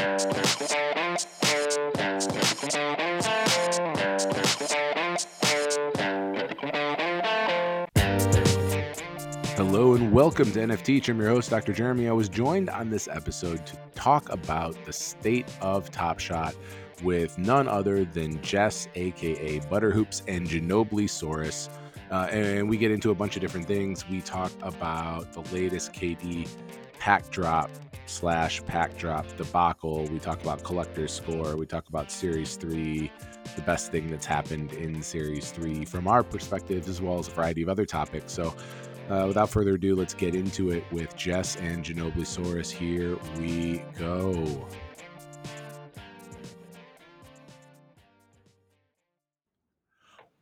Hello and welcome to NFT. I'm your host, Dr. Jeremy. I was joined on this episode to talk about the state of Top Shot with none other than Jess, aka Butterhoops, and Ginobili Saurus. Uh, and we get into a bunch of different things. We talk about the latest KD pack drop slash pack drop debacle. We talk about collector's score. We talk about Series 3, the best thing that's happened in Series 3 from our perspective, as well as a variety of other topics. So, uh, without further ado, let's get into it with Jess and Ginobili Saurus. Here we go.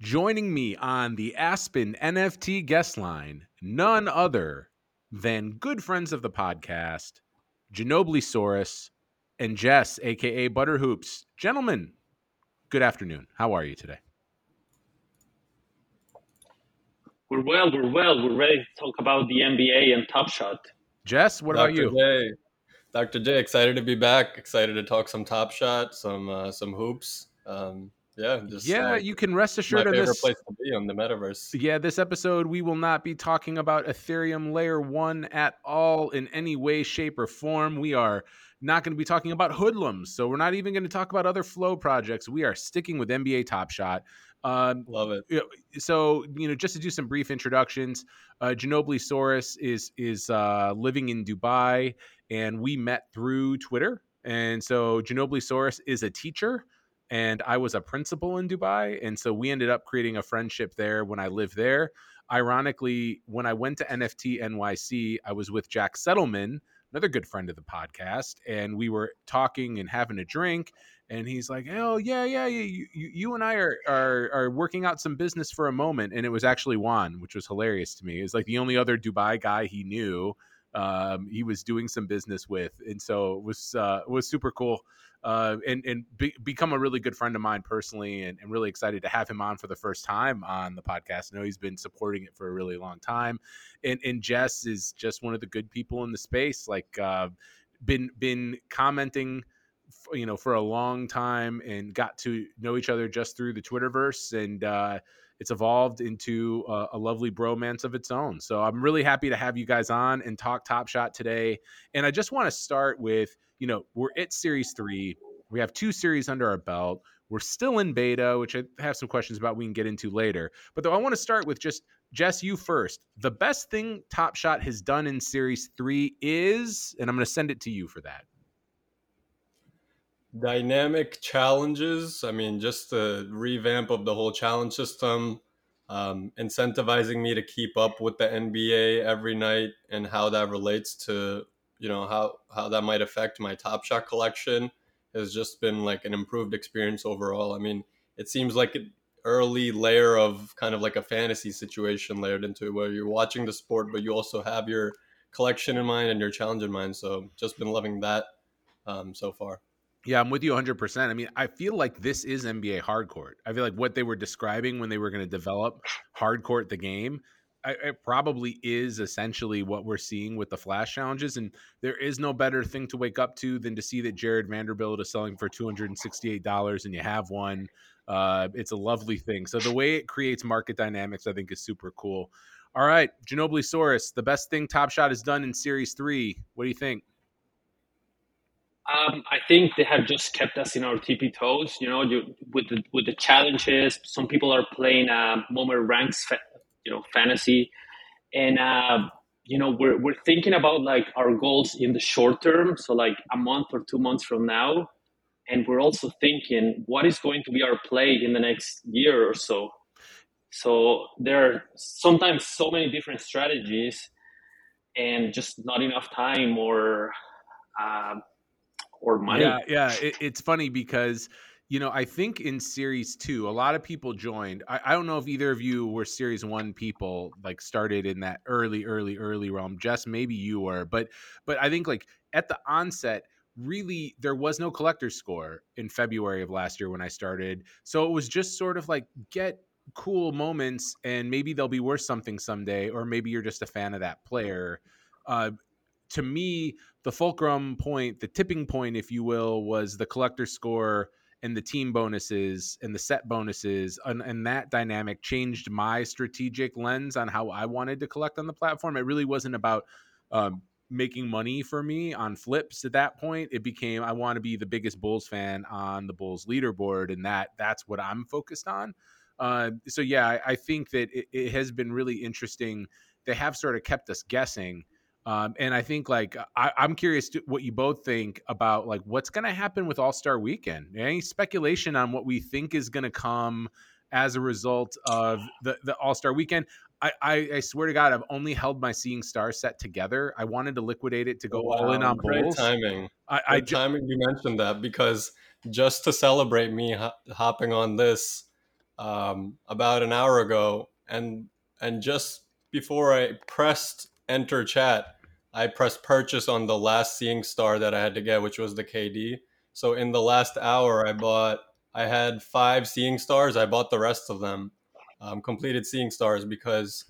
Joining me on the Aspen NFT guest line, none other than good friends of the podcast, Ginobili Saurus and Jess, aka Butterhoops. Gentlemen, good afternoon. How are you today? We're well, we're well. We're ready to talk about the NBA and Top Shot. Jess, what Dr. about you? J, Dr. J, excited to be back. Excited to talk some Top Shot, some uh, some hoops. Um, yeah, just yeah, you can rest assured my on favorite this. place to be on the metaverse. Yeah, this episode we will not be talking about Ethereum layer 1 at all in any way shape or form. We are not going to be talking about hoodlums. So we're not even going to talk about other flow projects. We are sticking with NBA Top Shot. Um, Love it. so you know, just to do some brief introductions, uh, Ginobili Saurus is is uh, living in Dubai, and we met through Twitter. And so Ginobili Saurus is a teacher, and I was a principal in Dubai, and so we ended up creating a friendship there when I lived there. Ironically, when I went to NFT NYC, I was with Jack Settleman, another good friend of the podcast, and we were talking and having a drink. And he's like, "Oh yeah, yeah, yeah. You, you, you and I are, are are working out some business for a moment." And it was actually Juan, which was hilarious to me. It's like the only other Dubai guy he knew. Um, he was doing some business with, and so it was uh, it was super cool. Uh, and and be, become a really good friend of mine personally, and, and really excited to have him on for the first time on the podcast. I know he's been supporting it for a really long time, and and Jess is just one of the good people in the space. Like, uh, been been commenting you know for a long time and got to know each other just through the twitterverse and uh it's evolved into a, a, lovely bromance of its own. So i'm really happy to have you guys on and talk top shot today. And i just want to start with you know we're at series three. We have two series under our belt. We're still in beta which i have some questions about we can get into later. But though i want to start with just jess you first. The best thing top shot has done in series three is and i'm going to send it to you for that Dynamic challenges. I mean, just the revamp of the whole challenge system, um, incentivizing me to keep up with the NBA every night and how that relates to you know how how that might affect my Top Shot collection has just been like an improved experience overall. I mean, it seems like an early layer of kind of like a fantasy situation layered into it where you're watching the sport, but you also have your collection in mind and your challenge in mind. So just been loving that um, so far. Yeah, I'm with you 100%. I mean, I feel like this is NBA hardcourt. I feel like what they were describing when they were going to develop hardcourt the game, I, it probably is essentially what we're seeing with the flash challenges. And there is no better thing to wake up to than to see that Jarred Vanderbilt is selling for $268 and you have one. Uh, it's a lovely thing. So the way it creates market dynamics, I think, is super cool. All right, Ginobili Saurus, the best thing Top Shot has done in Series 3. What do you think? Um, I think they have just kept us in our tippy toes. You know, you, with the with the challenges. Some people are playing uh, moment ranks, fa- you know, fantasy, and uh, you know we're we're thinking about like our goals in the short term. So like a month or two months from now, and we're also thinking what is going to be our play in the next year or so. So there are sometimes so many different strategies, and just not enough time or. Uh, or money. Yeah, yeah. It, it's funny because you know I think in series two, a lot of people joined. I, I, don't know if either of you were series one people, like started in that early, early, early realm. Jess, maybe you were, but but I think like at the onset. Really, there was no collector score in February of last year when I started. So it was just sort of like get cool moments and maybe they'll be worth something someday, or maybe you're just a fan of that player. Uh, to me, the fulcrum point, the tipping point, if you will, was the collector score and the team bonuses and the set bonuses and, and, that dynamic changed my strategic lens on how I wanted to collect on the platform. It really wasn't about um, making money for me on flips at that point. It became I want to be the biggest Bulls fan on the Bulls leaderboard, and that that's what I'm focused on. Uh, so yeah, I, I think that it, it, has been really interesting. They have sort of kept us guessing. Um, and I think like I, am curious to, what you both think about like what's going to happen with All Star Weekend. Any speculation on what we think is going to come as a result of the the All Star Weekend? I, I, I swear to God, I've only held my Seeing Star set together. I wanted to liquidate it to go wow, all in on great Bulls. timing. I, I ju- timing. You mentioned that because just to celebrate me ho- hopping on this um, about an hour ago, and and just before I pressed enter chat, I pressed purchase on the last Seeing Star that I had to get, which was the KD. So in the last hour, I bought. I had five Seeing Stars. I bought the rest of them, um, completed Seeing Stars because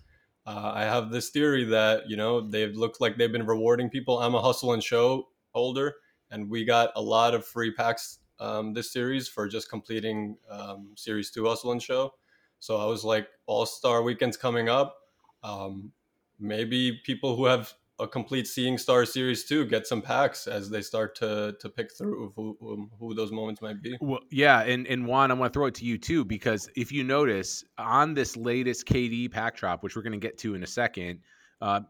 uh, I have this theory that you know they've looked like they've been rewarding people. I'm a hustle and show holder, and we got a lot of free packs um, this series for just completing um, Series 2 Hustle and Show. So I was like, All Star Weekend's coming up. Um, maybe people who have a complete Seeing Star Series 2 get some packs as they start to to pick through who, who those moments might be. Well, yeah, and and Juan, I want to throw it to you too because if you notice on this latest KD pack drop, which we're going to get to in a second, uh,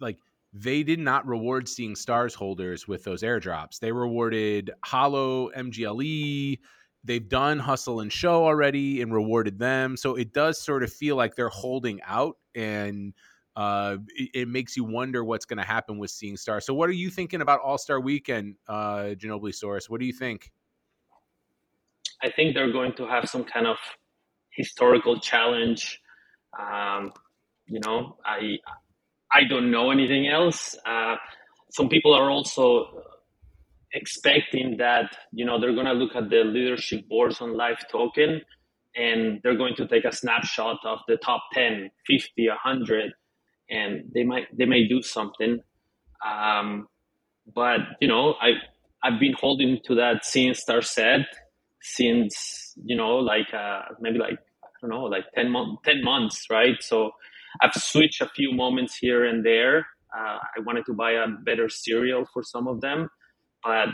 like they did not reward seeing stars holders with those airdrops. They rewarded Hollow MGLE. They've done Hustle and Show already and rewarded them. So it does sort of feel like they're holding out and uh, it, it, makes you wonder what's going to happen with Seeing Stars. So what are you thinking about All Star Weekend, uh, Ginobili Saurus? What do you think? I think they're going to have some kind of historical challenge. Um, you know, I I don't know anything else. Uh, some people are also expecting that you know they're going to look at the leadership boards on live token and they're going to take a snapshot of the top 10 50 100 and they might they may do something um, but you know i i've been holding to that since Star set since you know like uh, maybe like i don't know like 10 months 10 months right so I've switched a few moments here and there. Uh, I wanted to buy a better serial for some of them, but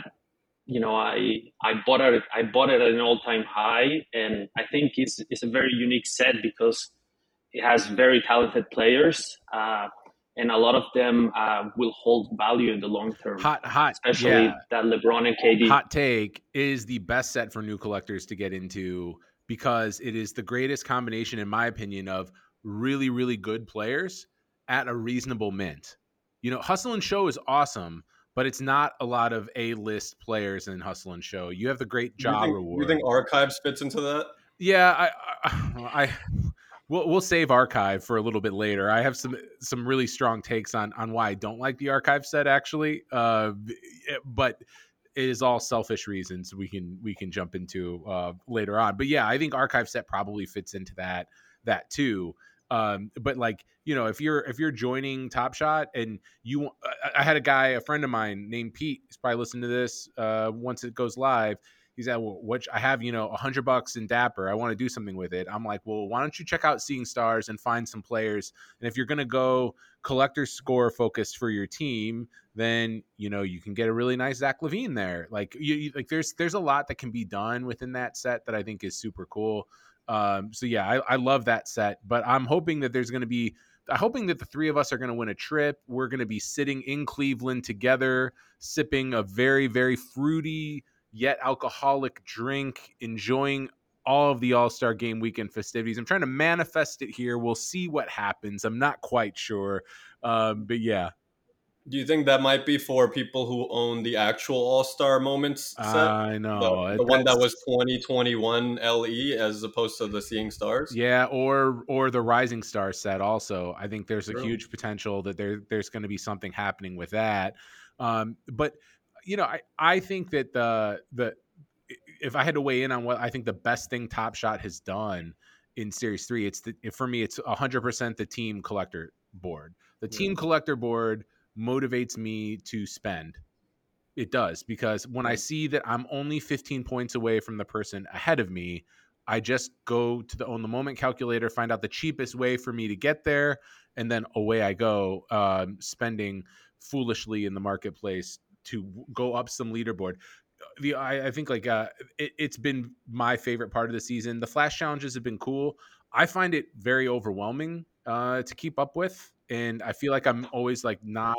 you know, I I bought it I bought it at an all time high, and I think it's it's a very unique set because it has very talented players. Uh, and a lot of them uh, will hold value in the long term. Hot, hot, especially yeah. that LeBron and KD. Hot take is the best set for new collectors to get into because it is the greatest combination, in my opinion, of really, really good players at a reasonable mint. You know, Hustle and Show is awesome, but it's not a lot of A list players in Hustle and Show. You have the great job you think, reward. You think Archives fits into that? Yeah, I, I, I we'll, we'll save Archive for a little bit later. I have some some really strong takes on on why I don't like the Archive set actually, uh, but it is all selfish reasons we can we can jump into uh, later on. But yeah, I think Archive set probably fits into that that too. Um, but like you know, if you're if you're joining Top Shot and you, I, I had a guy, a friend of mine named Pete. He's probably listening to this uh, once it goes live. He's at well, which I have, you know, a hundred bucks in Dapper. I want to do something with it. I'm like, well, why don't you check out Seeing Stars and find some players? And if you're gonna go collector score focused for your team, then you know you can get a really nice Zach LaVine there. Like you, you like there's there's a lot that can be done within that set that I think is super cool. Um, so yeah, I, I love that set, but I'm hoping that there's to be I'm hoping that the three of us are going to win a trip. We're going to be sitting in Cleveland together, sipping a very, very fruity yet alcoholic drink, enjoying all of the All Star Game weekend festivities. I'm trying to manifest it here. We'll see what happens. I'm not quite sure, um, but yeah, do you think that might be for people who own the actual All Star Moments set? I know the, the one that was 2021 LE as opposed to the Seeing Stars. Yeah, or or the Rising Star set. Also, I think there's a True. huge potential that there there's going to be something happening with that. Um, but you know, I I think that the the if I had to weigh in on what I think the best thing Top Shot has done in Series Three, it's the, for me it's 100 percent the team collector board. The team yeah. collector board motivates me to spend. It does because when I see that I'm only 15 points away from the person ahead of me, I just go to the own the moment calculator, find out the cheapest way for me to get there, and then away I go, um, spending foolishly in the marketplace to go up some leaderboard. The I, I think like uh, it, it's been my favorite part of the season. The flash challenges have been cool. I find it very overwhelming uh, to keep up with and I feel like I'm always like not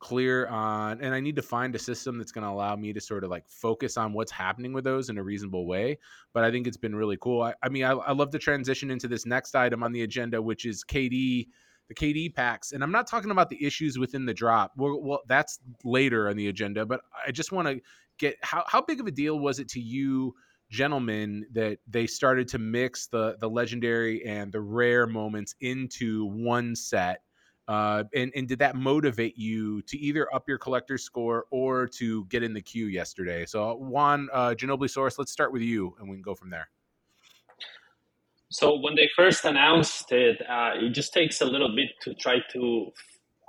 clear on, and I need to find a system that's going to allow me to sort of like focus on what's happening with those in a reasonable way. But I think it's been really cool. I, I mean, I, I love the transition into this next item on the agenda, which is KD, the KD packs, and I'm not talking about the issues within the drop. Well, well that's later on the agenda, but I just want to get how how big of a deal was it to you? gentlemen that they started to mix the the legendary and the rare moments into one set uh, and, and did that motivate you to either up your collector score or to get in the queue yesterday? So Juan uh, Ginobili Saurus, let's start with you, and we can go from there. So when they first announced it, uh, it just takes a little bit to try to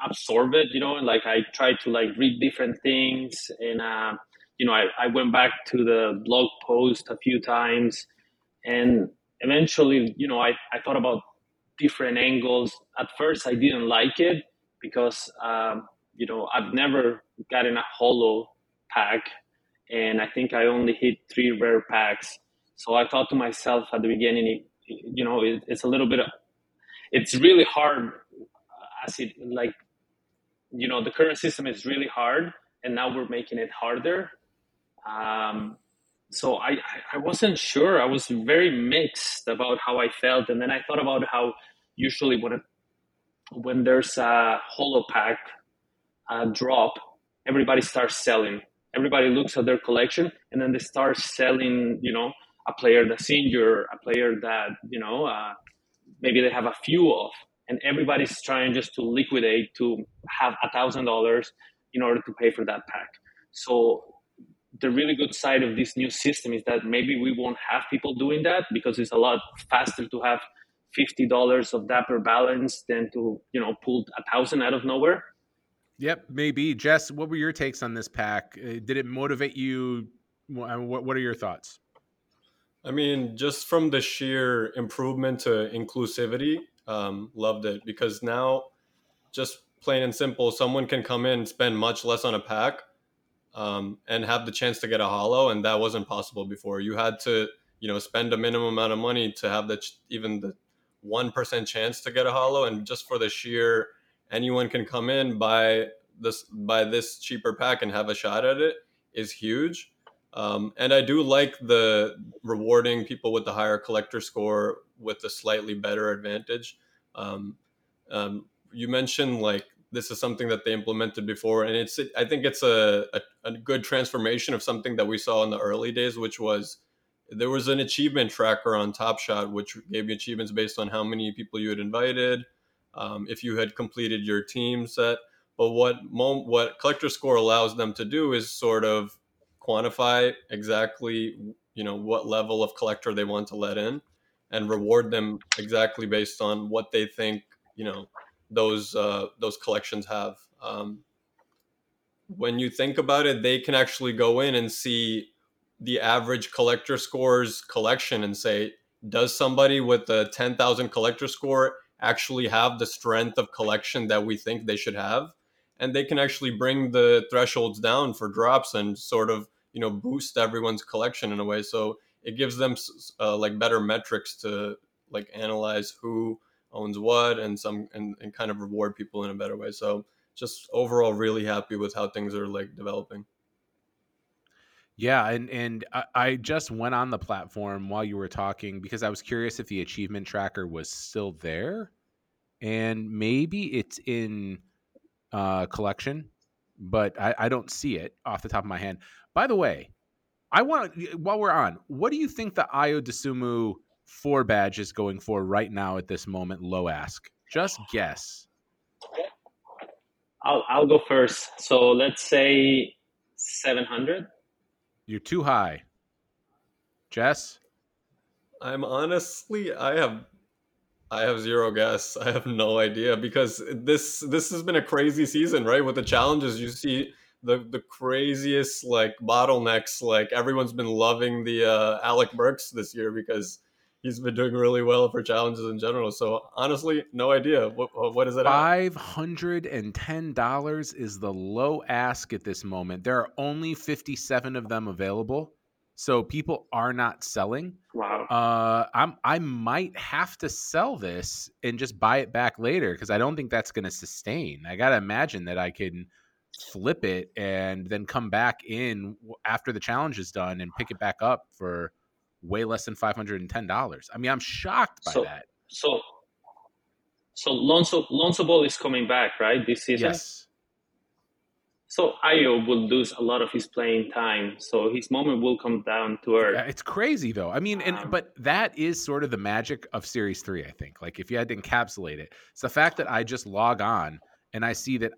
absorb it. You know, like I tried to like read different things, and uh, you know, I, I went back to the blog post a few times and eventually, you know, I, I thought about different angles. At first, I didn't like it because, um, you know, I've never gotten a holo pack and I think I only hit three rare packs. So I thought to myself at the beginning, you know, it, it's a little bit, of, it's really hard as it like, you know, the current system is really hard and now we're making it harder um, so I, I wasn't sure. I was very mixed about how I felt, and then I thought about how usually when when there's a holo pack uh, drop, everybody starts selling. Everybody looks at their collection, and then they start selling. You know, a player that's injured, a player that you know uh, maybe they have a few of, and everybody's trying just to liquidate to have a thousand dollars in order to pay for that pack. So the really good side of this new system is that maybe we won't have people doing that because it's a lot faster to have fifty dollars of Dapper balance than to you know pull a thousand out of nowhere. Yep, maybe. Jess, what were your takes on this pack? Uh, did it motivate you? What What are your thoughts? I mean, just from the sheer improvement to inclusivity, um, loved it because now, just plain and simple, someone can come in spend much less on a pack um, and have the chance to get a holo, and that wasn't possible before. You had to, you know, spend a minimum amount of money to have the even the one percent chance to get a holo, and just for the sheer anyone can come in buy this buy this cheaper pack and have a shot at it is huge. Um, and I do like the rewarding people with the higher collector score with a slightly better advantage. Um, um, you mentioned like this is something that they implemented before, and it's I think it's a, a, a good transformation of something that we saw in the early days, which was there was an achievement tracker on Top Shot, which gave you achievements based on how many people you had invited, um, if you had completed your team set. But what what Collector Score allows them to do is sort of quantify exactly you know what level of collector they want to let in, and reward them exactly based on what they think you know those uh, those collections have. Um, when you think about it, they can actually go in and see the average collector scores collection and say, does somebody with a 10,000 collector score actually have the strength of collection that we think they should have? And they can actually bring the thresholds down for drops and sort of, you know, boost everyone's collection in a way. So it gives them uh, like better metrics to like analyze who owns what and some and, and kind of reward people in a better way. So just overall really happy with how things are like developing. Yeah and and I, just went on the platform while you were talking because i was curious if the achievement tracker was still there and maybe it's in uh collection but I, I don't see it off the top of my hand by the way i want while we're on what do you think the Ayo Dosunmu four is going for right now at this moment? Low ask. Just guess. I'll I'll go first. So let's say seven hundred. You're too high. Jess. I'm honestly I have I have zero guess. I have no idea because this this has been a crazy season, right? With the challenges, you see the the craziest like bottlenecks. Like everyone's been loving the uh, Alec Burks this year because he's been doing really well for challenges in general. So honestly, no idea. What what is it? Five hundred and ten dollars is the low ask at this moment. There are only fifty seven of them available. So people are not selling. Wow. Uh, I'm I might have to sell this and just buy it back later because I don't think that's going to sustain. I got to imagine that I can flip it and then come back in after the challenge is done and pick it back up for way less than five hundred and ten dollars. I mean, I'm shocked by so, that. So, so Lonzo Lonzo Ball is coming back, right? This season. Yes. So Ayo will lose a lot of his playing time. So his moment will come down to earth. Yeah, it's crazy though. I mean, and um, but that is sort of the magic of Series Three. I think. Like if you had to encapsulate it, it's the fact that I just log on and I see that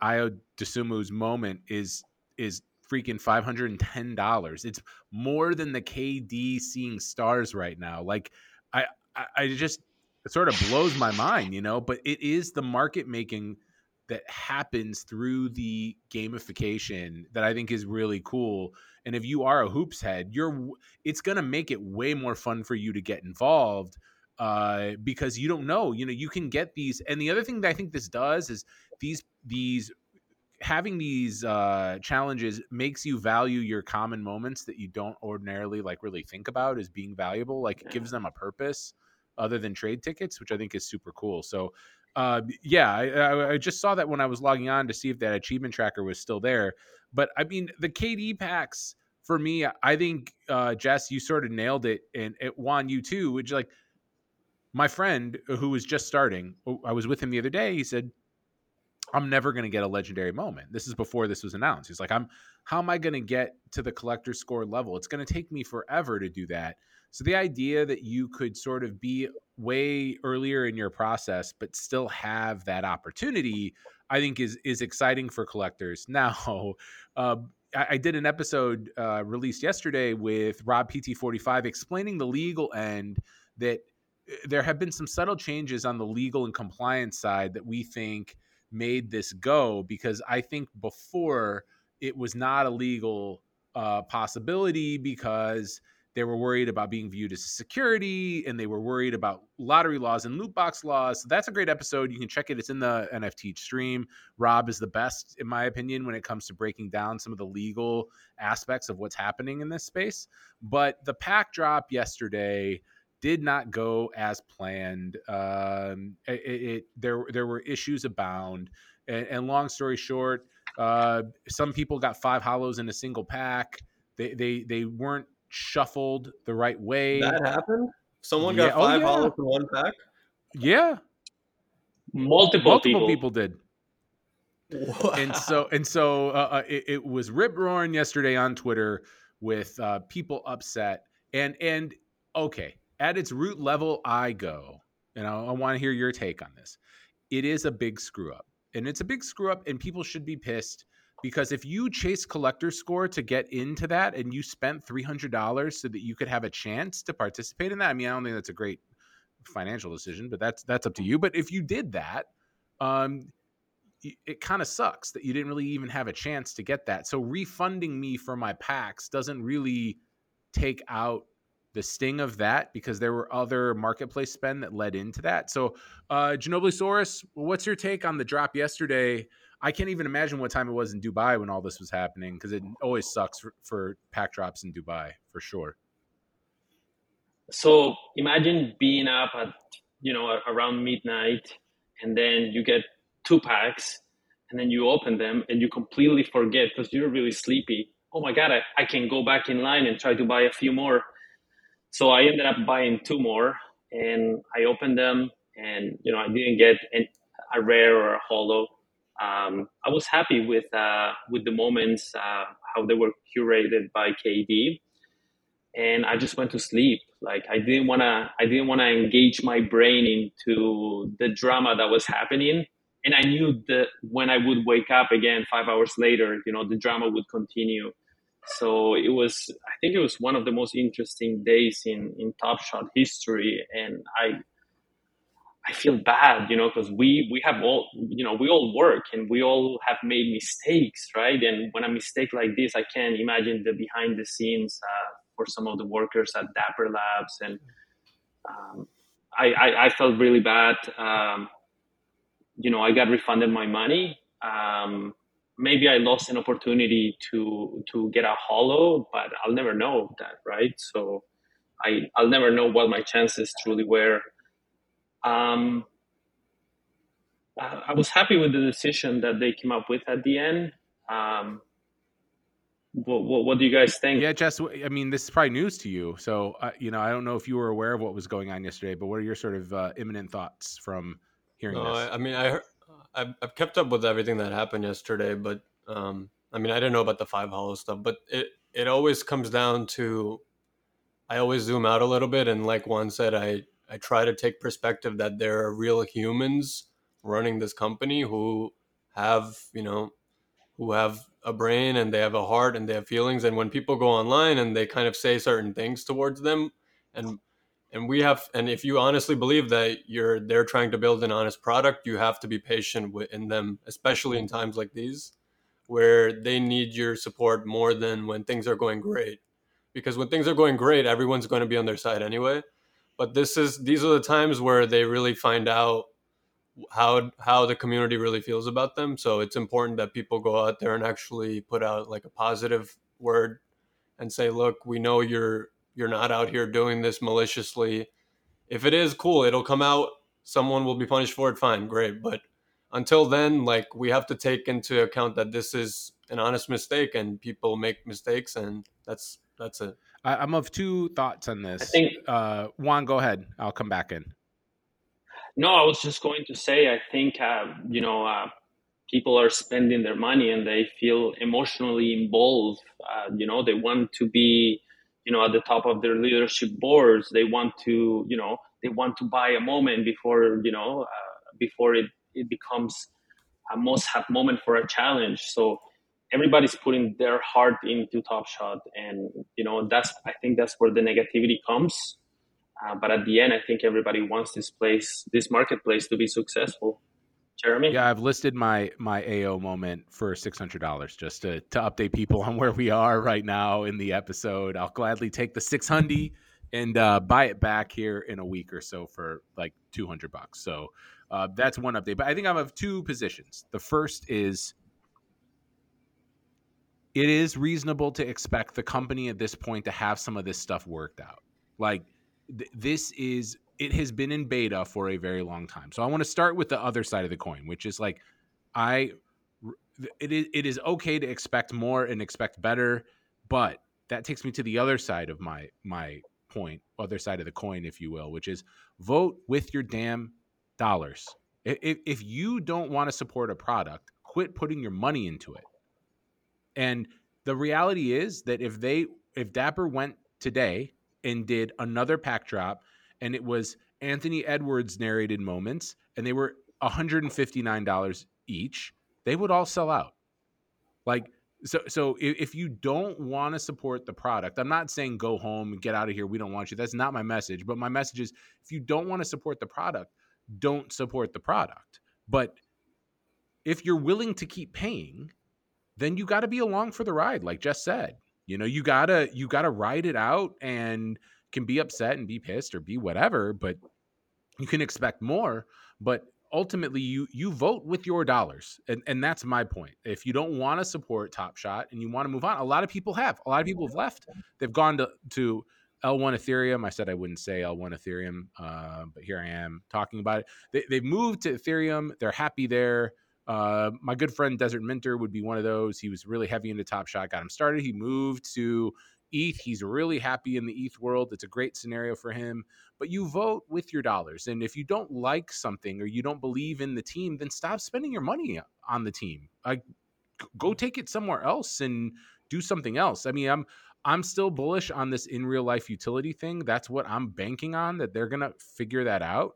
Dosunmu's moment is is freaking five hundred and ten dollars. It's more than the KD seeing stars right now. Like I, I, I just sort of blows my mind, you know. But it is the market making that happens through the gamification that I think is really cool. And if you are a hoops head, you're it's to make it way more fun for you to get involved uh, because you don't know. You know, you can get these. And the other thing that I think this does is these these having these uh, challenges makes you value your common moments that you don't ordinarily like really think about as being valuable. Like it gives them a purpose other than trade tickets, which I think is super cool. So uh, yeah, I, I, just saw that when I was logging on to see if that achievement tracker was still there. But I mean, the KD packs for me, I think uh, Jess, you sort of nailed it, and it Juan, you too. Which like my friend who was just starting, oh, I was with him the other day. He said, "I'm never going to get a legendary moment." This is before this was announced. He's like, "I'm how am I going to get to the collector score level? It's going to take me forever to do that." So the idea that you could sort of be way earlier in your process, but still have that opportunity, I think is is exciting for collectors. Now, uh, I, I, did an episode uh, released yesterday with Rob PT45 explaining the legal end that uh, there have been some subtle changes on the legal and compliance side that we think made this go because I think before it was not a legal uh, possibility because they were worried about being viewed as security and they were worried about lottery laws and loot box laws. So that's a great episode. You can check it. It's in the NFT stream. Rob is the best, in my opinion, when it comes to breaking down some of the legal aspects of what's happening in this space. But the pack drop yesterday did not go as planned. Um, it, it, there there were issues abound, and, and long story short, uh, some people got five holos in a single pack. They they they weren't shuffled the right way. That happened. Someone yeah. got oh, five oh, yeah. holos in one pack. Yeah, multiple, multiple people. people did. Wow. And so and so uh, uh, it, it, was rip roaring yesterday on Twitter with uh, people upset and and okay at its root level I go and I, I want to hear your take on this. It is a big screw up and it's a big screw up and people should be pissed because if you chase collector score to get into that and you spent $300 so that you could have a chance to participate in that, I mean, I don't think that's a great financial decision, but that's that's up to you. But if you did that, um, it kind of sucks that you didn't really even have a chance to get that. So refunding me for my packs doesn't really take out the sting of that because there were other marketplace spend that led into that. So, uh, Ginobili Saurus, what's your take on the drop yesterday? I can't even imagine what time it was in Dubai when all this was happening because it always sucks for, for pack drops in Dubai for sure. So imagine being up at you know around midnight, and then you get two packs, and then you open them and you completely forget because you're really sleepy. Oh my god, I, I can go back in line and try to buy a few more. So I ended up buying two more, and I opened them, and you know I didn't get a rare or a holo um, I was happy with uh, with the moments uh, how they were curated by KD, and I just went to sleep. Like I didn't wanna I didn't wanna engage my brain into the drama that was happening, and I knew that when I would wake up again five hours later, you know, the drama would continue. So it was I think it was one of the most interesting days in in Top Shot history, and I I feel bad, you know, because we we have all, you know, we all work and we all have made mistakes, right? And when a mistake like this, I can't imagine the behind the scenes uh, for some of the workers at Dapper Labs, and um, I, I, I felt really bad. Um, you know, I got refunded my money. Um, maybe I lost an opportunity to to get a holo, but I'll never know that, right? So I I'll never know what my chances truly were. Um, I was happy with the decision that they came up with at the end. Um, what, what, what, do you guys think? Yeah, Jess. I mean, this is probably news to you, so uh, you know, I don't know if you were aware of what was going on yesterday, but what are your sort of uh, imminent thoughts from hearing no, this? I, I mean, I I've, I've, kept up with everything that happened yesterday, but um, I mean, I didn't know about the five holo stuff, but it it always comes down to I always zoom out a little bit, and like Juan said, I I try to take perspective that there are real humans running this company who have you know who have a brain and they have a heart and they have feelings and when people go online and they kind of say certain things towards them and and we have and if you honestly believe that you're they're trying to build an honest product you have to be patient with in them especially in times like these where they need your support more than when things are going great. Because when things are going great everyone's going to be on their side anyway. But this is these are the times where they really find out how how the community really feels about them. So it's important that people go out there and actually put out like a positive word and say look we know you're you're not out here doing this maliciously if it is cool it'll come out someone will be punished for it fine great but until then like we have to take into account that this is an honest mistake and people make mistakes and that's that's it I, am of two thoughts on this. I think uh, Juan, go ahead. I'll come back in. No, I was just going to say, I think uh, you know uh, people are spending their money and they feel emotionally involved. Uh, you know, they want to be, you know, at the top of their leadership boards. They want to, you know, they want to buy a moment before, you know, uh, before it it becomes a must-have moment for a challenge. So everybody's putting their heart into Top Shot, and you know that's I think that's where the negativity comes. Uh, but at the end, I think everybody wants this place, this marketplace, to be successful. Jeremy? Yeah, I've listed my my Ayo moment for six hundred dollars just to to update people on where we are right now in the episode. I'll gladly take the six hundred and uh, buy it back here in a week or so for like two hundred bucks. So uh, that's one update. But I think I'm of two positions. The first is it is reasonable to expect the company at this point to have some of this stuff worked out. Like th- this is it has been in beta for a very long time. So I want to start with the other side of the coin, which is like I it is it is okay to expect more and expect better, but that takes me to the other side of my my point, other side of the coin, if you will, which is vote with your damn dollars. If, if you don't want to support a product, quit putting your money into it. And the reality is that if they if Dapper went today and did another pack drop and it was Anthony Edwards narrated moments and they were $159 each, they would all sell out. Like so so if you don't want to support the product, I'm not saying go home and get out of here, we don't want you. That's not my message, but my message is if you don't want to support the product, don't support the product. But if you're willing to keep paying, then you got to be along for the ride like Jess said you know you gotta you gotta ride it out and can be upset and be pissed or be whatever but you can expect more but ultimately you you vote with your dollars and and that's my point if you don't want to support top shot and you want to move on a lot of people have a lot of people have left they've gone to to L1 Ethereum. I said I wouldn't say L1 Ethereum, uh, but here I am talking about it. They, they've moved to Ethereum. They're happy there. Uh, my good friend Desert Minter would be one of those. He was really heavy into Top Shot, got him started. He moved to ETH. He's really happy in the ETH world. It's a great scenario for him. But you vote with your dollars. And if you don't like something or you don't believe in the team, then stop spending your money on the team. Like, go take it somewhere else and do something else. I mean, I'm I'm still bullish on this in real life utility thing. That's what I'm banking on that they're gonna figure that out.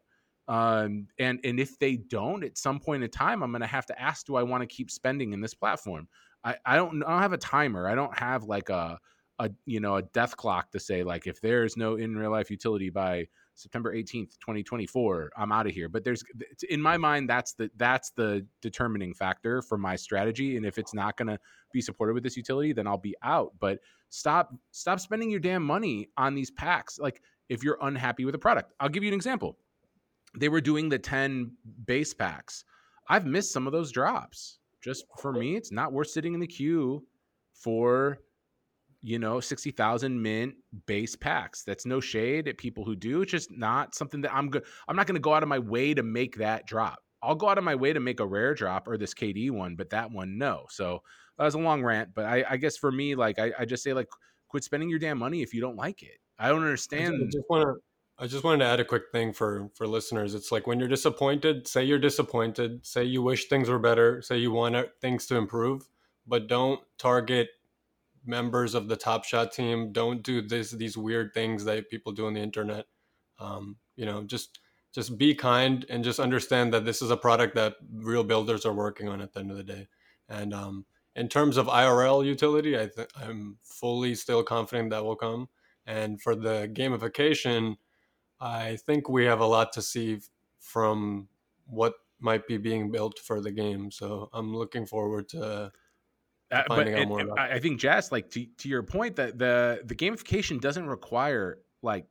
Um, and and if they don't, at some point in time, I'm going to have to ask, do I want to keep spending in this platform? I, I don't I don't have a timer. I don't have like a a you know a death clock to say like if there's no in real life utility by September 18th, 2024, I'm out of here. But there's in my mind that's the that's the determining factor for my strategy and if it's not going to be supported with this utility, then I'll be out. But stop stop spending your damn money on these packs like if you're unhappy with a product. I'll give you an example. They were doing the 10 base packs. I've missed some of those drops. Just for me, it's not worth sitting in the queue for you know, 60,000 mint base packs. That's no shade at people who do. It's just not something that I'm good. I'm not going to go out of my way to make that drop. I'll go out of my way to make a rare drop or this KD one, but that one, no. So that was a long rant. But I, I guess for me, like, I, I, just say, like, quit spending your damn money if you don't like it. I don't understand. I just want to. I just wanted to add a quick thing for for listeners. It's like when you're disappointed, say you're disappointed, say you wish things were better, say you want uh, things to improve, but don't target members of the Top Shot team. Don't do this these weird things that people do on the internet. Um, you know, just just be kind and just understand that this is a product that real builders are working on at the end of the day. And um, in terms of IRL utility, I th- I'm fully still confident that will come. And for the gamification, I think we have a lot to see from what might be being built for the game. So I'm looking forward to uh, but it, I think Jess, like to, to your point, that the the gamification doesn't require like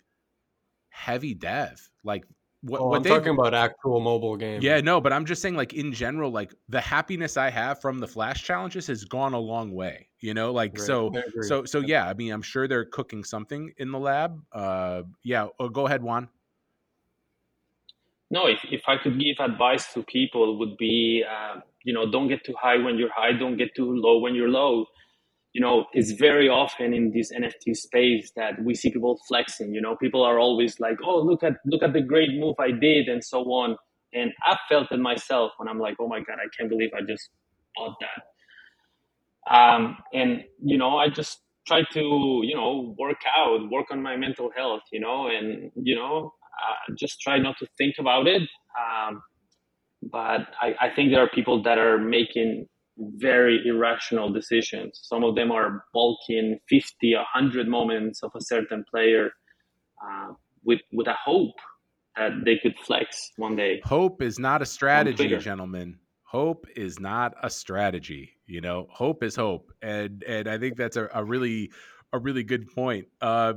heavy dev. Like what, oh, what I'm talking about actual mobile game. Yeah, no, but I'm just saying, like in general, like the happiness I have from the flash challenges has gone a long way. You know, like right. so, so, so yeah. I mean, I'm sure they're cooking something in the lab. Uh, yeah. Oh, go ahead, Juan. No, if if I could give advice to people, would be. Uh, you know don't get too high when you're high don't get too low when you're low. You know it's very often in this nft space that we see people flexing you know people are always like oh look at look at the great move i did and so on. And i felt it myself when i'm like oh my god i can't believe i just bought that. Um, and you know i just try to you know work out work on my mental health you know and you know uh, just try not to think about it. Um, but I, I think there are people that are making very irrational decisions. Some of them are bulking 50, 100 moments of a certain player uh, with, with a hope that they could flex one day. Hope is not a strategy, gentlemen. Hope is not a strategy. You know, hope is hope. And, and I think that's a, a really a really good point. Uh,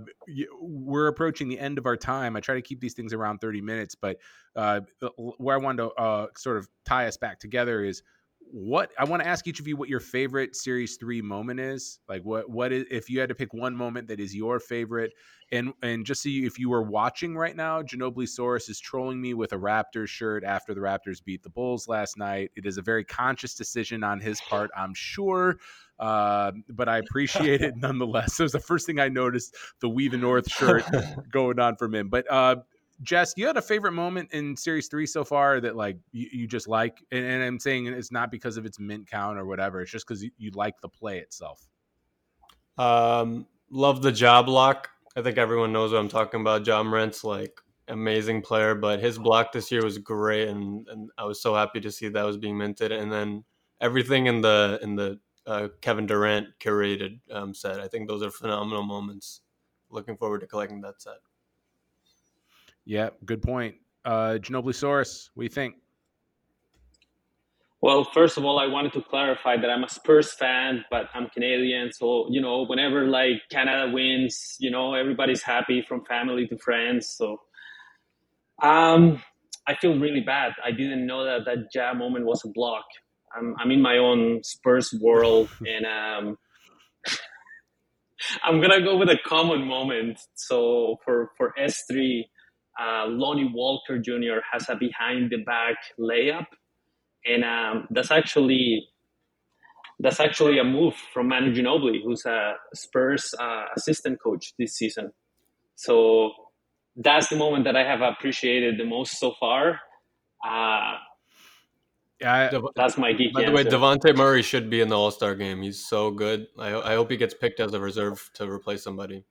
we're approaching the end of our time. I try to keep these things around 30 minutes, but uh, where I wanted to uh, sort of tie us back together is what I want to ask each of you what your favorite series three moment is. Like what what is if you had to pick one moment that is your favorite, and and just so if you were watching right now, Ginobili Saurus is trolling me with a Raptors shirt after the Raptors beat the Bulls last night. It is a very conscious decision on his part, I'm sure. Uh, but I appreciate it nonetheless. So it was the first thing I noticed the We the North shirt going on from him. But uh, Jess, you had a favorite moment in Series Three so far that like you, you just like, and, and, I'm saying it's not because of its mint count or whatever. It's just because you, you, like the play itself. Um, love the Ja block. I think everyone knows what I'm talking about. Ja Morant's like amazing player, but his block this year was great, and, and I was so happy to see that was being minted. And then everything in the in the uh, Kevin Durant curated um, set. I think those are phenomenal moments. Looking forward to collecting that set. Yeah, good point. Uh, Ginobili Saurus, what do you think? Well, first of all, I wanted to clarify that I'm a Spurs fan, but I'm Canadian. So, you know, whenever like Canada wins, you know, everybody's happy from family to friends. So, um, I feel really bad. I didn't know that that Ja moment was a block. I'm, I'm in my own Spurs world, and um, I'm gonna go with a common moment. So for for S three, uh, Lonnie Walker Jr. has a behind the back layup, and um, that's actually that's actually a move from Manu Ginobili, who's a Spurs uh, assistant coach this season. So that's the moment that I have appreciated the most so far. Uh, yeah, that's my geeky. By the way, Dejounte Murray should be in the All Star game. He's so good. I, I hope he gets picked as a reserve to replace somebody.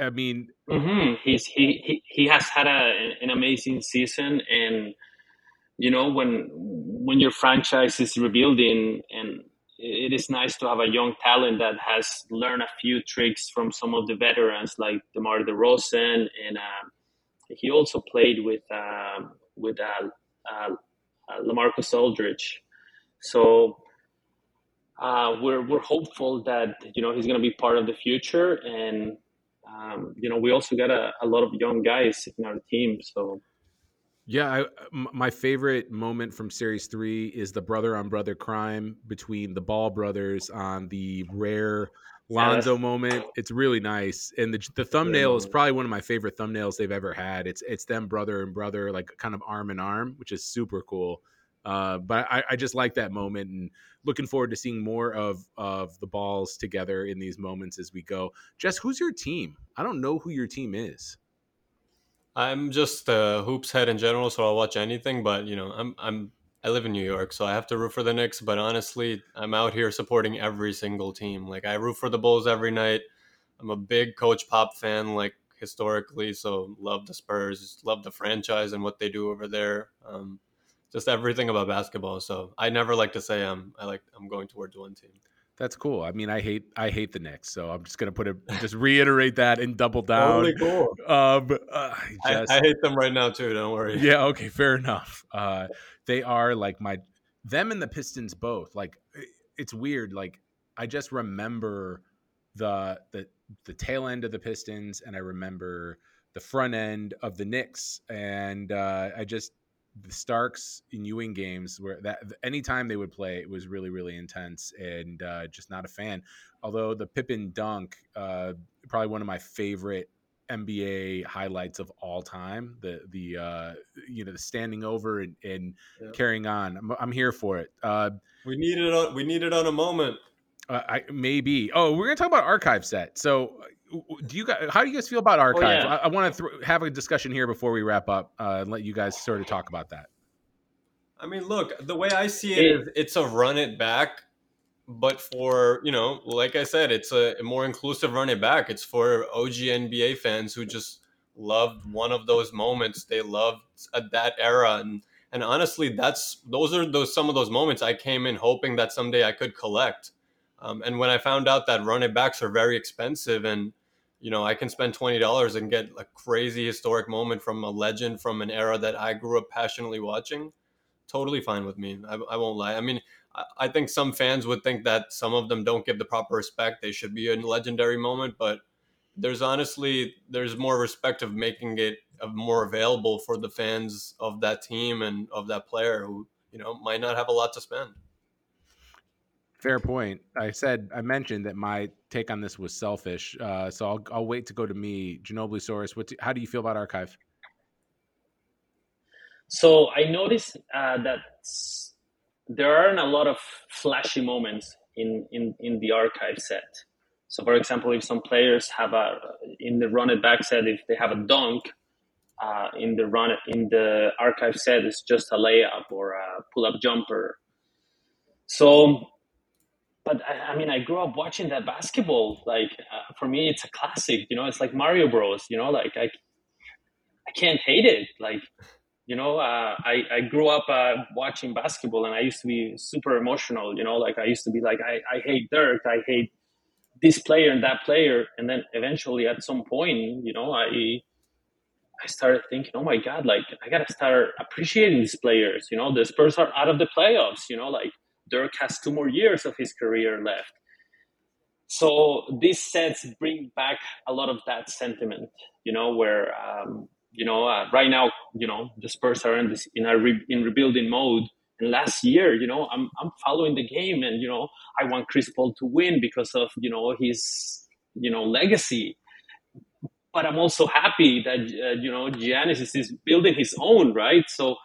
I mean, mm-hmm. he's he, he he has had a, an amazing season, and you know when when your franchise is rebuilding and it is nice to have a young talent that has learned a few tricks from some of the veterans like DeMar DeRozan, and uh, he also played with uh, with uh, uh, LaMarcus Aldridge. So uh, we're we're hopeful that you know he's going to be part of the future, and um, you know we also got a, a lot of young guys in our team. So yeah, I, my favorite moment from Series Three is the brother on brother crime between the Ball brothers on the rare Lonzo yeah, moment. It's really nice, and the the thumbnail is probably one of my favorite thumbnails they've ever had. It's it's them brother and brother, like kind of arm in arm, which is super cool. Uh, but I, I, just like that moment and looking forward to seeing more of of the balls together in these moments as we go. Jess, who's your team? I don't know who your team is. I'm just a hoops head in general, so I'll watch anything. But you know, I'm I'm I live in New York, so I have to root for the Knicks. But honestly, I'm out here supporting every single team. Like I root for the Bulls every night. I'm a big Coach Pop fan, like historically, so love the Spurs, love the franchise and what they do over there. Um, just everything about basketball. So I never like to say I'm I like I'm going towards one team. That's cool. I mean, I hate I hate the Knicks, so I'm just gonna put it, just reiterate that and double down. Totally cool. Um, uh, just, I, I, hate them right now too. Don't worry. Yeah. Okay. Fair enough. Uh, they are like my them and the Pistons both. Like it's weird. Like I just remember the the the tail end of the Pistons, and I remember the front end of the Knicks, and uh, I just the Starks and Ewing games where that anytime they would play, it was really really intense and uh, just not a fan. Although the Pippen dunk, uh, probably one of my favorite NBA highlights of all time. The the uh, you know the standing over and, and yeah. carrying on. I'm, I'm, here for it. Uh, we need it. On, we need it on a moment. Uh, I maybe. Oh, we're gonna talk about archive set. So do you guys how do you guys feel about archive oh, yeah. i, I want to th- have a discussion here before we wrap up uh, and let you guys sort of talk about that. I mean look the way i see it is it's a run it back but for you know like i said it's a, more inclusive run it back. It's for og nba fans who just loved one of those moments. They loved at that era and and honestly that's those are those some of those moments i came in hoping that someday i could collect um, and when I found out that run it backs are very expensive and you know, I can spend twenty dollars and get a crazy historic moment from a legend from an era that I grew up passionately watching. Totally fine with me. I, I won't lie. I mean, I, I, think some fans would think that some of them don't give the proper respect. They should be a legendary moment, but there's honestly there's more respect of making it more available for the fans of that team and of that player who you know might not have a lot to spend. Fair point. I said I mentioned that my take on this was selfish, uh, so I'll, I'll wait to go to me. Ginobili Saurus, what? Do, how do you feel about archive? So I noticed uh, that there aren't a lot of flashy moments in, in in the archive set. So, for example, if some players have a in the run it back set, if they have a dunk uh, in the run in the archive set, it's just a layup or a pull up jumper. So but I, I, mean, I grew up watching that basketball. Like uh, for me, it's a classic. You know, it's like Mario Bros. You know, like I, I can't hate it. Like, you know, uh, I I grew up uh, watching basketball, and I used to be super emotional. You know, like I used to be like, I I hate Dirk. I hate this player and that player, and then eventually, at some point, you know, I. I started thinking, oh my God, like I gotta start appreciating these players. You know, the Spurs are out of the playoffs. You know, like Dirk has two more years of his career left. So these sets bring back a lot of that sentiment, you know, where um, you know uh, right now, you know, the Spurs are in this in a re- in rebuilding mode. And last year, you know, I'm I'm following the game, and you know, I want Chris Paul to win because of you know his you know legacy. But I'm also happy that uh, you know Giannis is, is building his own, right? So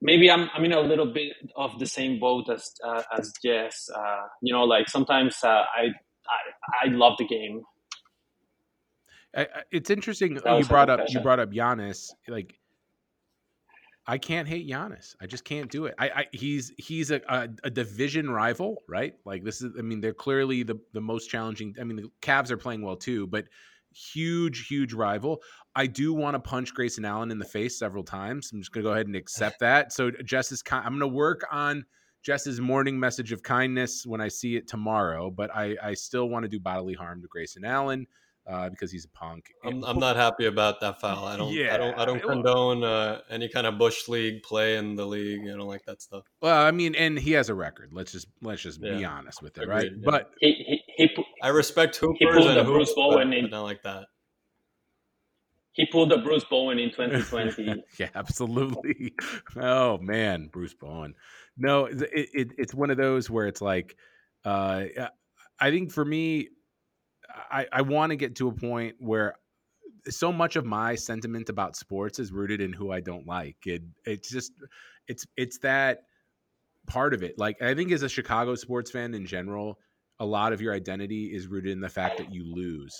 maybe I'm I'm in a little bit of the same boat as uh, as Jess. Uh, you know, like sometimes uh, I, I I love the game. I, it's interesting you brought up you brought up Giannis. Like, I can't hate Giannis. I just can't do it. I, I he's he's a, a, a division rival, right? Like this is. I mean, they're clearly the the most challenging. I mean, the Cavs are playing well too, but huge, huge rival. I do want to punch Grayson Allen in the face several times. I'm just going to go ahead and accept that. So, Justice, I'm going to work on Jess's morning message of kindness when I see it tomorrow, but I, I still want to do bodily harm to Grayson Allen uh, because he's a punk. I'm, I'm not happy about that foul. I don't. Yeah, I don't. I don't condone uh, any kind of bush league play in the league. I don't like that stuff. Well, I mean, and he has a record. Let's just let's just yeah. be honest with it, Agreed, right? Yeah. But he, he, he, I respect Hoopers he pulled and Bruce Bowen in, not like that. He pulled the Bruce Bowen in 2020. yeah, absolutely. Oh man, Bruce Bowen. No, it, it, it's one of those where it's like, uh, I think for me, I, I want to get to a point where so much of my sentiment about sports is rooted in who I don't like. It it's just it's it's that part of it. Like I think as a Chicago sports fan in general, a lot of your identity is rooted in the fact that you lose.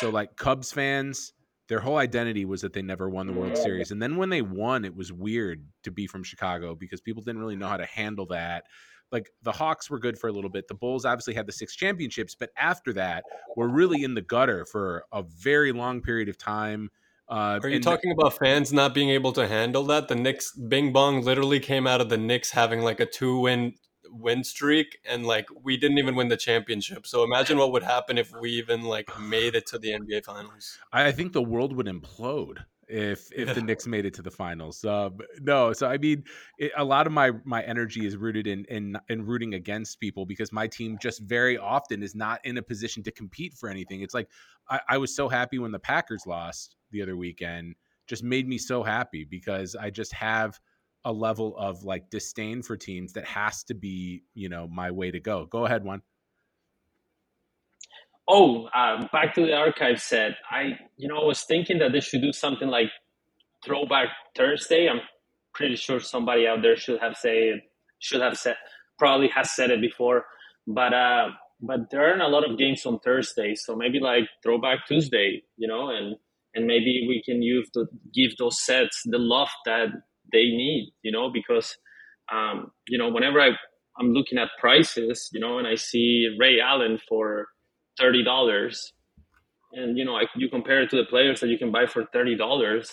So like Cubs fans, their whole identity was that they never won the World Series. And then when they won, it was weird to be from Chicago because people didn't really know how to handle that like the Hawks were good for a little bit. The Bulls obviously had the six championships, but after that, we're really in the gutter for a very long period of time. Uh, Are you talking the, about fans not being able to handle that? The Knicks, Bing Bong, literally came out of the Knicks having like a two win win streak, and like we didn't even win the championship. So imagine what would happen if we even like made it to the NBA Finals. I think the world would implode if if the Knicks made it to the finals. Uh, no, so I mean, it, a lot of my my energy is rooted in, in in rooting against people because my team just very often is not in a position to compete for anything. It's like I, I was so happy when the Packers lost the other weekend. Just made me so happy because I just have a level of like disdain for teams that has to be you know my way to go. Go ahead, one. Oh, uh, back to the archive set. I, you know, I was thinking that they should do something like Throwback Thursday. I'm pretty sure somebody out there should have said, should have said, probably has said it before. But, uh, but there aren't a lot of games on Thursday, so maybe like Throwback Tuesday, you know, and and maybe we can use to give those sets the love that they need, you know, because um, you know, whenever I I'm looking at prices, you know, and I see Ray Allen for thirty dollars, and you know, you compare it to the players that you can buy for thirty dollars.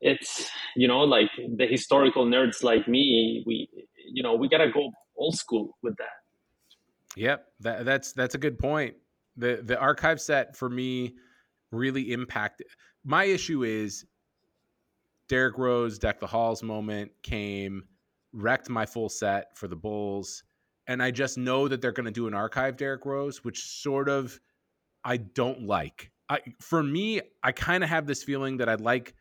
It's you know, like the historical nerds like me, we you know, we gotta go old school with that. Yep, that, that's that's a good point. the The archive set for me really impacted. My issue is Derrick Rose, Deck the Halls moment came, wrecked my full set for the Bulls and I just know that they're going to do an archive Derrick Rose, which sort of I don't like. I, for me, I kind of have this feeling that I'd like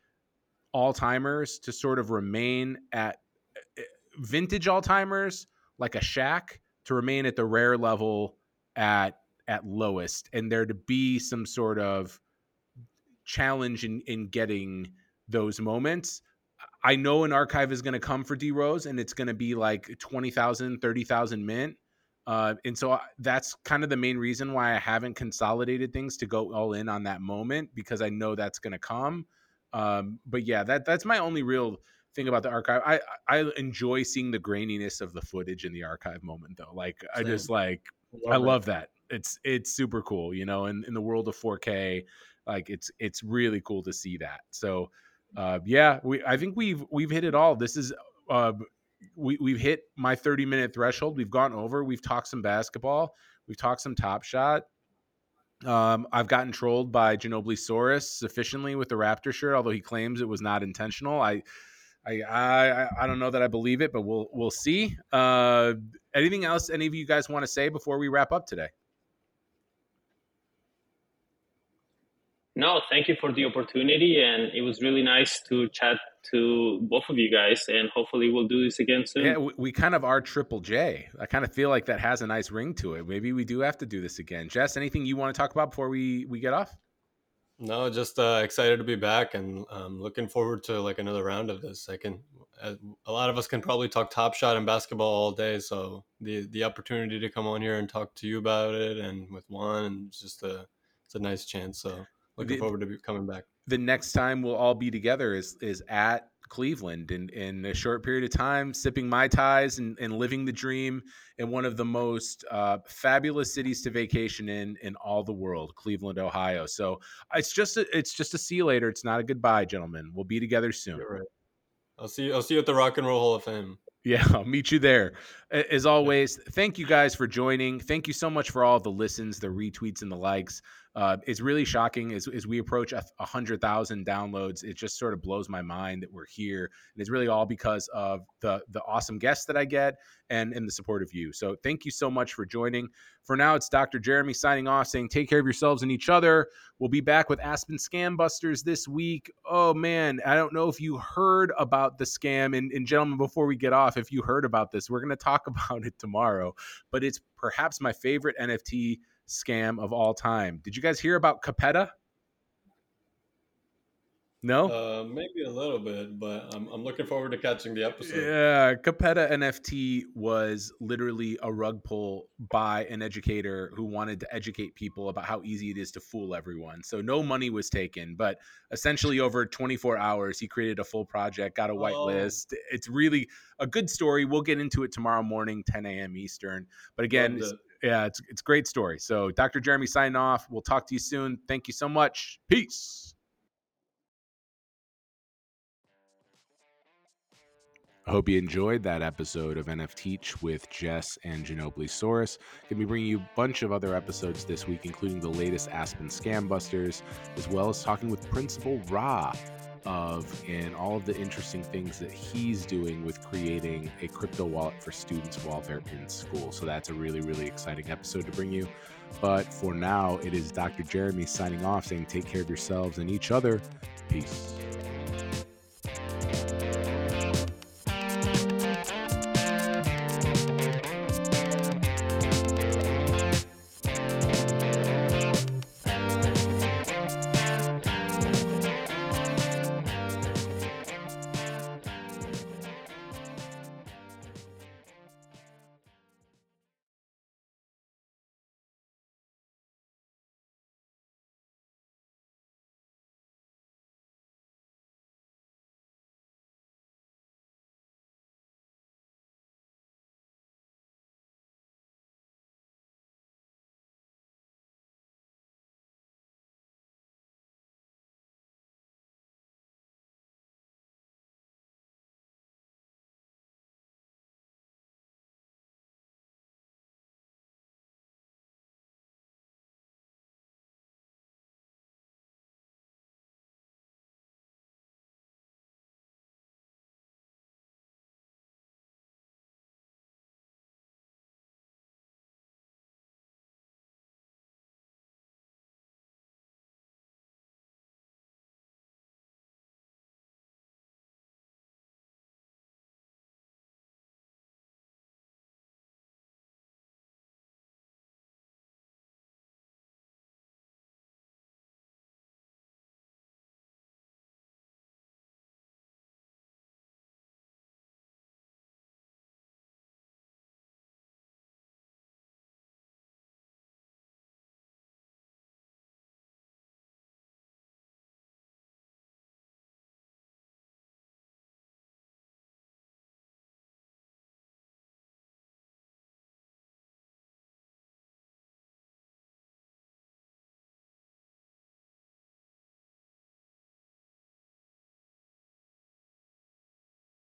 all timers to sort of remain at eh, vintage all timers, like a Shaq, to remain at the rare level at at lowest, and there to be some sort of challenge in in getting those moments. I know an archive is going to come for D Rose and it's going to be like 20,000, 30,000 mint. Uh, and so that's kind of the main reason why I haven't consolidated things to go all in on that moment because I know that's going to come. Um, but yeah, that that's my only real thing about the archive. I I enjoy seeing the graininess of the footage in the archive moment though. Like Same. I just like love I love it. that. It's it's super cool, you know. In in the world of 4K, like it's it's really cool to see that. So uh, yeah, we I think we've we've hit it all. This is uh, we we've hit my 30 minute threshold. We've gone over. We've talked some basketball. We've talked some top shot. Um, I've gotten trolled by Ginobili Saurus sufficiently with the Raptor shirt, although he claims it was not intentional. I, I, I, I don't know that I believe it, but we'll we'll see. Uh, anything else any of you guys want to say before we wrap up today? No, thank you for the opportunity, and it was really nice to chat to both of you guys, and hopefully we'll do this again soon. Yeah, we, we kind of are Triple J. I kind of feel like that has a nice ring to it. Maybe we do have to do this again. Jess, anything you want to talk about before we we get off? No, just uh, excited to be back and um, looking forward to like another round of this. I can, uh, a lot of us can probably talk Top Shot and basketball all day. So the the opportunity to come on here and talk to you about it and with one, and it's just a it's a nice chance. So Looking the, forward to coming back. The next time we'll all be together is is at Cleveland in, in a short period of time, sipping Mai Tais and, and living the dream in one of the most uh, fabulous cities to vacation in in all the world, Cleveland, Ohio. So it's just a, it's just a see you later. It's not a goodbye, gentlemen. We'll be together soon. Right. I'll see you, I'll see you at the Rock and Roll Hall of Fame. Yeah, I'll meet you there. As always, thank you guys for joining. Thank you so much for all the listens, the retweets, and the likes. Uh, it's really shocking as, as we approach a, a hundred thousand downloads. It just sort of blows my mind that we're here, and it's really all because of the the awesome guests that I get and and the support of you. So thank you so much for joining. For now, it's Dr. Jeremy signing off, saying take care of yourselves and each other. We'll be back with Aspen Scam Busters this week. Oh man, I don't know if you heard about the scam, and, and gentlemen, before we get off, if you heard about this, we're going to talk about it tomorrow. But it's perhaps my favorite NFT scam of all time. Did you guys hear about Capetta? No, uh, maybe a little bit, but I'm, I'm looking forward to catching the episode. Yeah, Capetta NFT was literally a rug pull by an educator who wanted to educate people about how easy it is to fool everyone. So no money was taken, but essentially over 24 hours, he created a full project, got a whitelist. Oh. It's really a good story. We'll get into it tomorrow morning, 10 a.m. Eastern. But again, yeah, it's it's great story. So Dr. Jeremy signing off. We'll talk to you soon. Thank you so much. Peace. I hope you enjoyed that episode of NF Teach with Jess and Ginobili Saurus. Going to be bringing you a bunch of other episodes this week, including the latest Aspen Scam Busters, as well as talking with Principal Ra of and all of the interesting things that he's doing with creating a crypto wallet for students while they're in school. So that's a really, really exciting episode to bring you. But for now, it is Dr. Jeremy signing off saying take care of yourselves and each other. Peace.